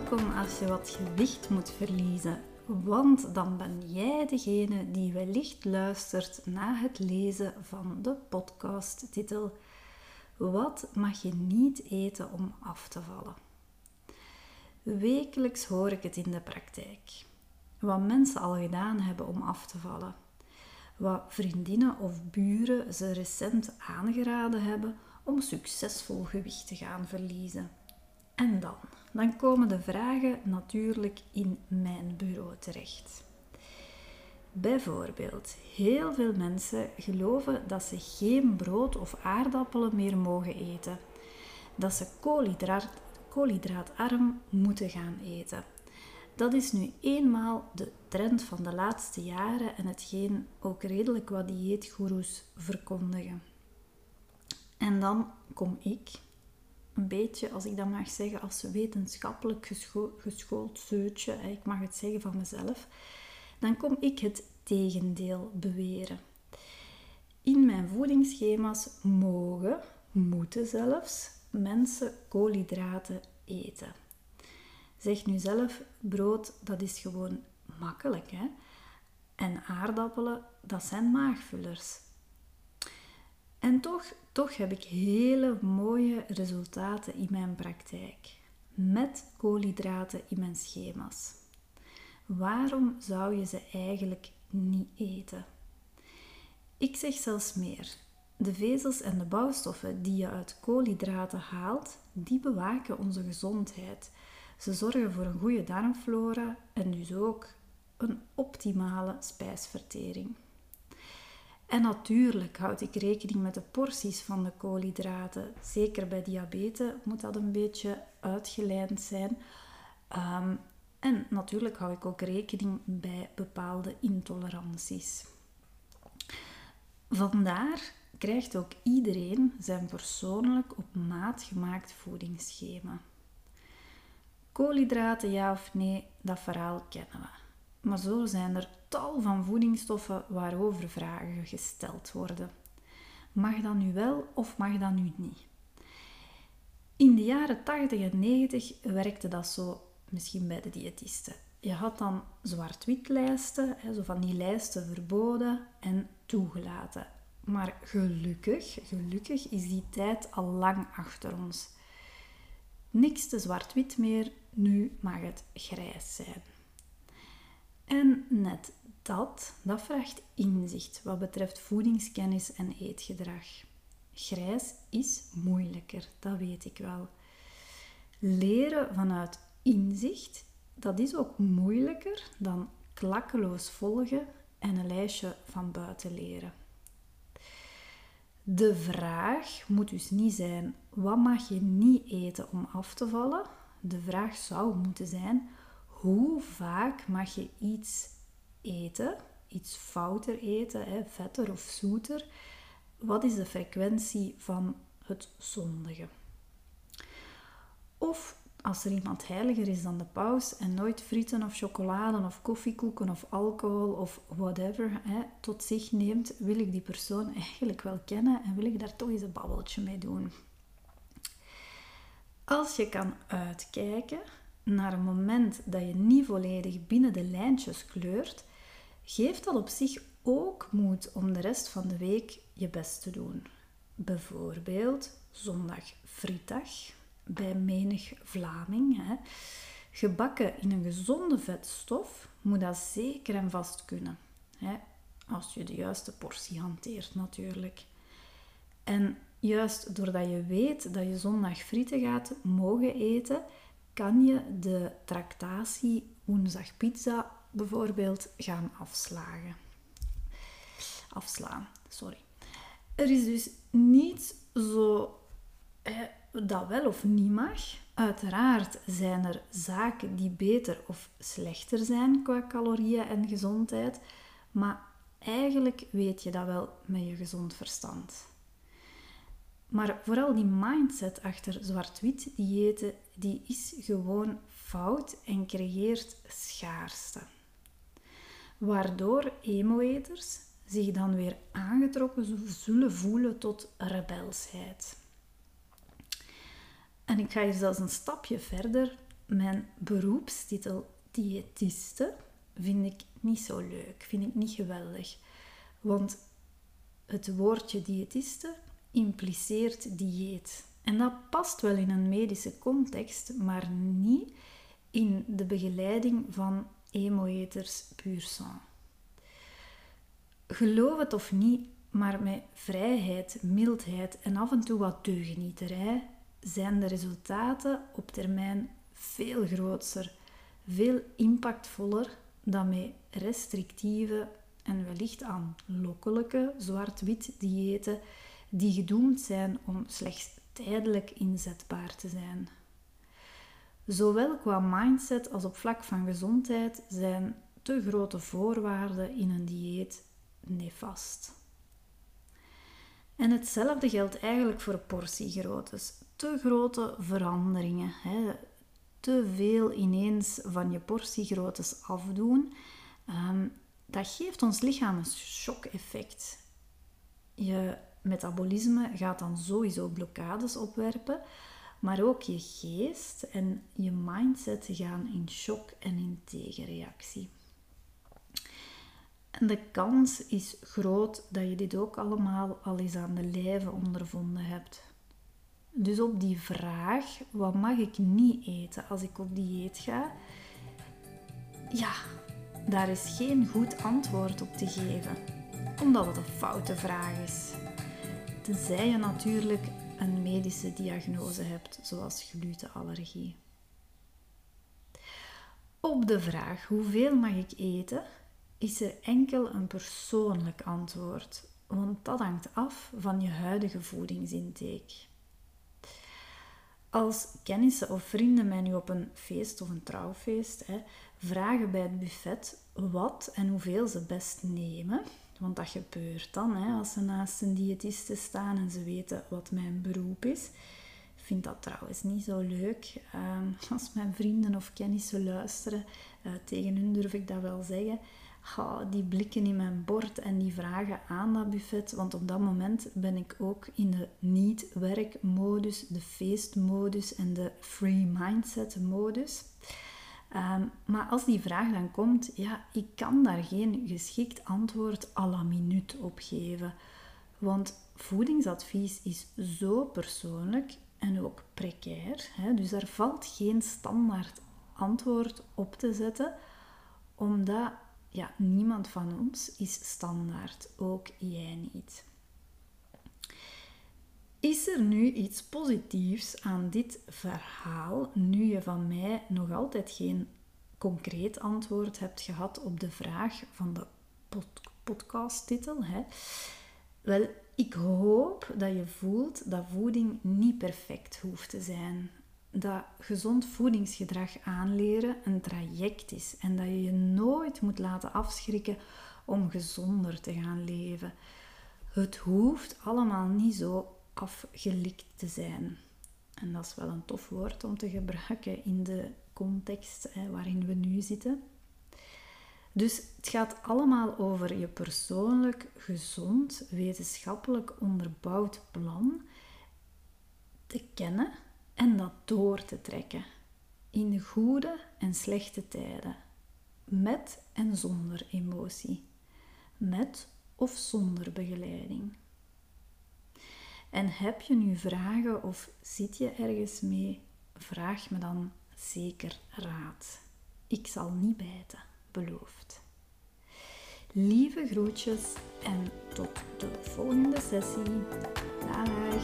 welkom als je wat gewicht moet verliezen, want dan ben jij degene die wellicht luistert na het lezen van de podcasttitel Wat mag je niet eten om af te vallen? Wekelijks hoor ik het in de praktijk. Wat mensen al gedaan hebben om af te vallen. Wat vriendinnen of buren ze recent aangeraden hebben om succesvol gewicht te gaan verliezen. En dan? Dan komen de vragen natuurlijk in mijn bureau terecht. Bijvoorbeeld, heel veel mensen geloven dat ze geen brood of aardappelen meer mogen eten. Dat ze koolhydraat, koolhydraatarm moeten gaan eten. Dat is nu eenmaal de trend van de laatste jaren en hetgeen ook redelijk wat dieetgoeroes verkondigen. En dan kom ik, een beetje, als ik dat mag zeggen, als wetenschappelijk gescho geschoold zeutje, ik mag het zeggen van mezelf, dan kom ik het tegendeel beweren. In mijn voedingsschema's mogen, moeten zelfs, mensen koolhydraten eten. Zeg nu zelf, brood, dat is gewoon makkelijk, hè? En aardappelen, dat zijn maagvullers. En toch, toch heb ik hele mooie resultaten in mijn praktijk. Met koolhydraten in mijn schema's. Waarom zou je ze eigenlijk niet eten? Ik zeg zelfs meer. De vezels en de bouwstoffen die je uit koolhydraten haalt, die bewaken onze gezondheid. Ze zorgen voor een goede darmflora en dus ook een optimale spijsvertering. En natuurlijk houd ik rekening met de porties van de koolhydraten. Zeker bij diabetes moet dat een beetje uitgelijnd zijn. Ehm, en natuurlijk hou ik ook rekening bij bepaalde intoleranties. Vandaar krijgt ook iedereen zijn persoonlijk op maat gemaakt voedingsschema. Koolhydraten ja of nee, dat verhaal kennen we. Maar zo zijn er tal van voedingsstoffen waarover vragen gesteld worden. Mag dat nu wel of mag dat nu niet? In de jaren 80 en 90 werkte dat zo misschien bij de diëtisten. Je had dan zwart-wit lijsten, zo van die lijsten verboden en toegelaten. Maar gelukkig, gelukkig is die tijd al lang achter ons. Niks te zwart-wit meer, nu mag het grijs zijn. En net dat, dat vraagt inzicht wat betreft voedingskennis en eetgedrag. Grijs is moeilijker, dat weet ik wel. Leren vanuit inzicht, dat is ook moeilijker dan klakkeloos volgen en een lijstje van buiten leren. De vraag moet dus niet zijn: wat mag je niet eten om af te vallen? De vraag zou moeten zijn: hoe vaak mag je iets eten, iets fouter eten, hè, vetter of zoeter? Wat is de frequentie van het zondige? Of als er iemand heiliger is dan de paus en nooit frieten of chocolade of koffiekoeken of alcohol of whatever hè, tot zich neemt, wil ik die persoon eigenlijk wel kennen en wil ik daar toch eens een babbeltje mee doen. Als je kan uitkijken naar een moment dat je niet volledig binnen de lijntjes kleurt, geeft dat op zich ook moed om de rest van de week je best te doen. Bijvoorbeeld zondag frietdag bij menig Vlaming. Hè. Gebakken in een gezonde vetstof moet dat zeker en vast kunnen. Hè. Als je de juiste portie hanteert natuurlijk. En juist doordat je weet dat je zondag frieten gaat mogen eten, kan je de tractatie woensdag pizza bijvoorbeeld gaan afslagen. Afslaan, sorry. Er is dus niets zo dat wel of niet mag. Uiteraard zijn er zaken die beter of slechter zijn qua calorieën en gezondheid, maar eigenlijk weet je dat wel met je gezond verstand. Maar vooral die mindset achter zwart-wit diëten, die is gewoon fout en creëert schaarste. Waardoor emo-eters zich dan weer aangetrokken zullen voelen tot rebelsheid. En ik ga hier zelfs een stapje verder. mijn beroepstitel diëtiste vind ik niet zo leuk, vind ik niet geweldig. Want het woordje diëtiste impliceert dieet. En dat past wel in een medische context, maar niet in de begeleiding van emo-eters puur sang. Geloof het of niet, maar met vrijheid, mildheid en af en toe wat deugenieterij zijn de resultaten op termijn veel groter, veel impactvoller dan met restrictieve en wellicht aanlokkelijke zwart-wit diëten die gedoemd zijn om slechts tijdelijk inzetbaar te zijn. Zowel qua mindset als op vlak van gezondheid zijn te grote voorwaarden in een dieet nefast. En hetzelfde geldt eigenlijk voor portiegroottes. Te grote veranderingen, hè, te veel ineens van je portiegroottes afdoen, ehm, dat geeft ons lichaam een shock-effect. Je metabolisme gaat dan sowieso blokkades opwerpen, maar ook je geest en je mindset gaan in shock en in tegenreactie. En de kans is groot dat je dit ook allemaal al eens aan de lijve ondervonden hebt. Dus op die vraag, wat mag ik niet eten als ik op dieet ga? Ja, daar is geen goed antwoord op te geven, omdat het een foute vraag is. Tenzij je natuurlijk een medische diagnose hebt, zoals glutenallergie. Op de vraag hoeveel mag ik eten, is er enkel een persoonlijk antwoord, want dat hangt af van je huidige voedingsinteek. Als kennissen of vrienden mij nu op een feest of een trouwfeest hè, vragen bij het buffet wat en hoeveel ze best nemen, want dat gebeurt dan hè, als ze naast een diëtiste staan en ze weten wat mijn beroep is. Ik vind dat trouwens niet zo leuk. Ehm, als mijn vrienden of kennissen luisteren, uh, tegen hun durf ik dat wel zeggen die blikken in mijn bord en die vragen aan dat buffet. Want op dat moment ben ik ook in de niet-werkmodus, de feestmodus en de free mindset modus. Ehm, maar als die vraag dan komt, ja, ik kan daar geen geschikt antwoord à la minuut op geven. Want voedingsadvies is zo persoonlijk en ook precair. Hè? Dus er valt geen standaard antwoord op te zetten, omdat ja, niemand van ons is standaard, ook jij niet. Is er nu iets positiefs aan dit verhaal, nu je van mij nog altijd geen concreet antwoord hebt gehad op de vraag van de podcasttitel? Hè? Wel, ik hoop dat je voelt dat voeding niet perfect hoeft te zijn dat gezond voedingsgedrag aanleren een traject is en dat je je nooit moet laten afschrikken om gezonder te gaan leven. Het hoeft allemaal niet zo afgelikt te zijn. En dat is wel een tof woord om te gebruiken in de context waarin we nu zitten. Dus het gaat allemaal over je persoonlijk gezond, wetenschappelijk onderbouwd plan te kennen en dat door te trekken. In goede en slechte tijden. Met en zonder emotie. Met of zonder begeleiding. En heb je nu vragen of zit je ergens mee? Vraag me dan zeker raad. Ik zal niet bijten, beloofd. Lieve groetjes en tot de volgende sessie. Dag.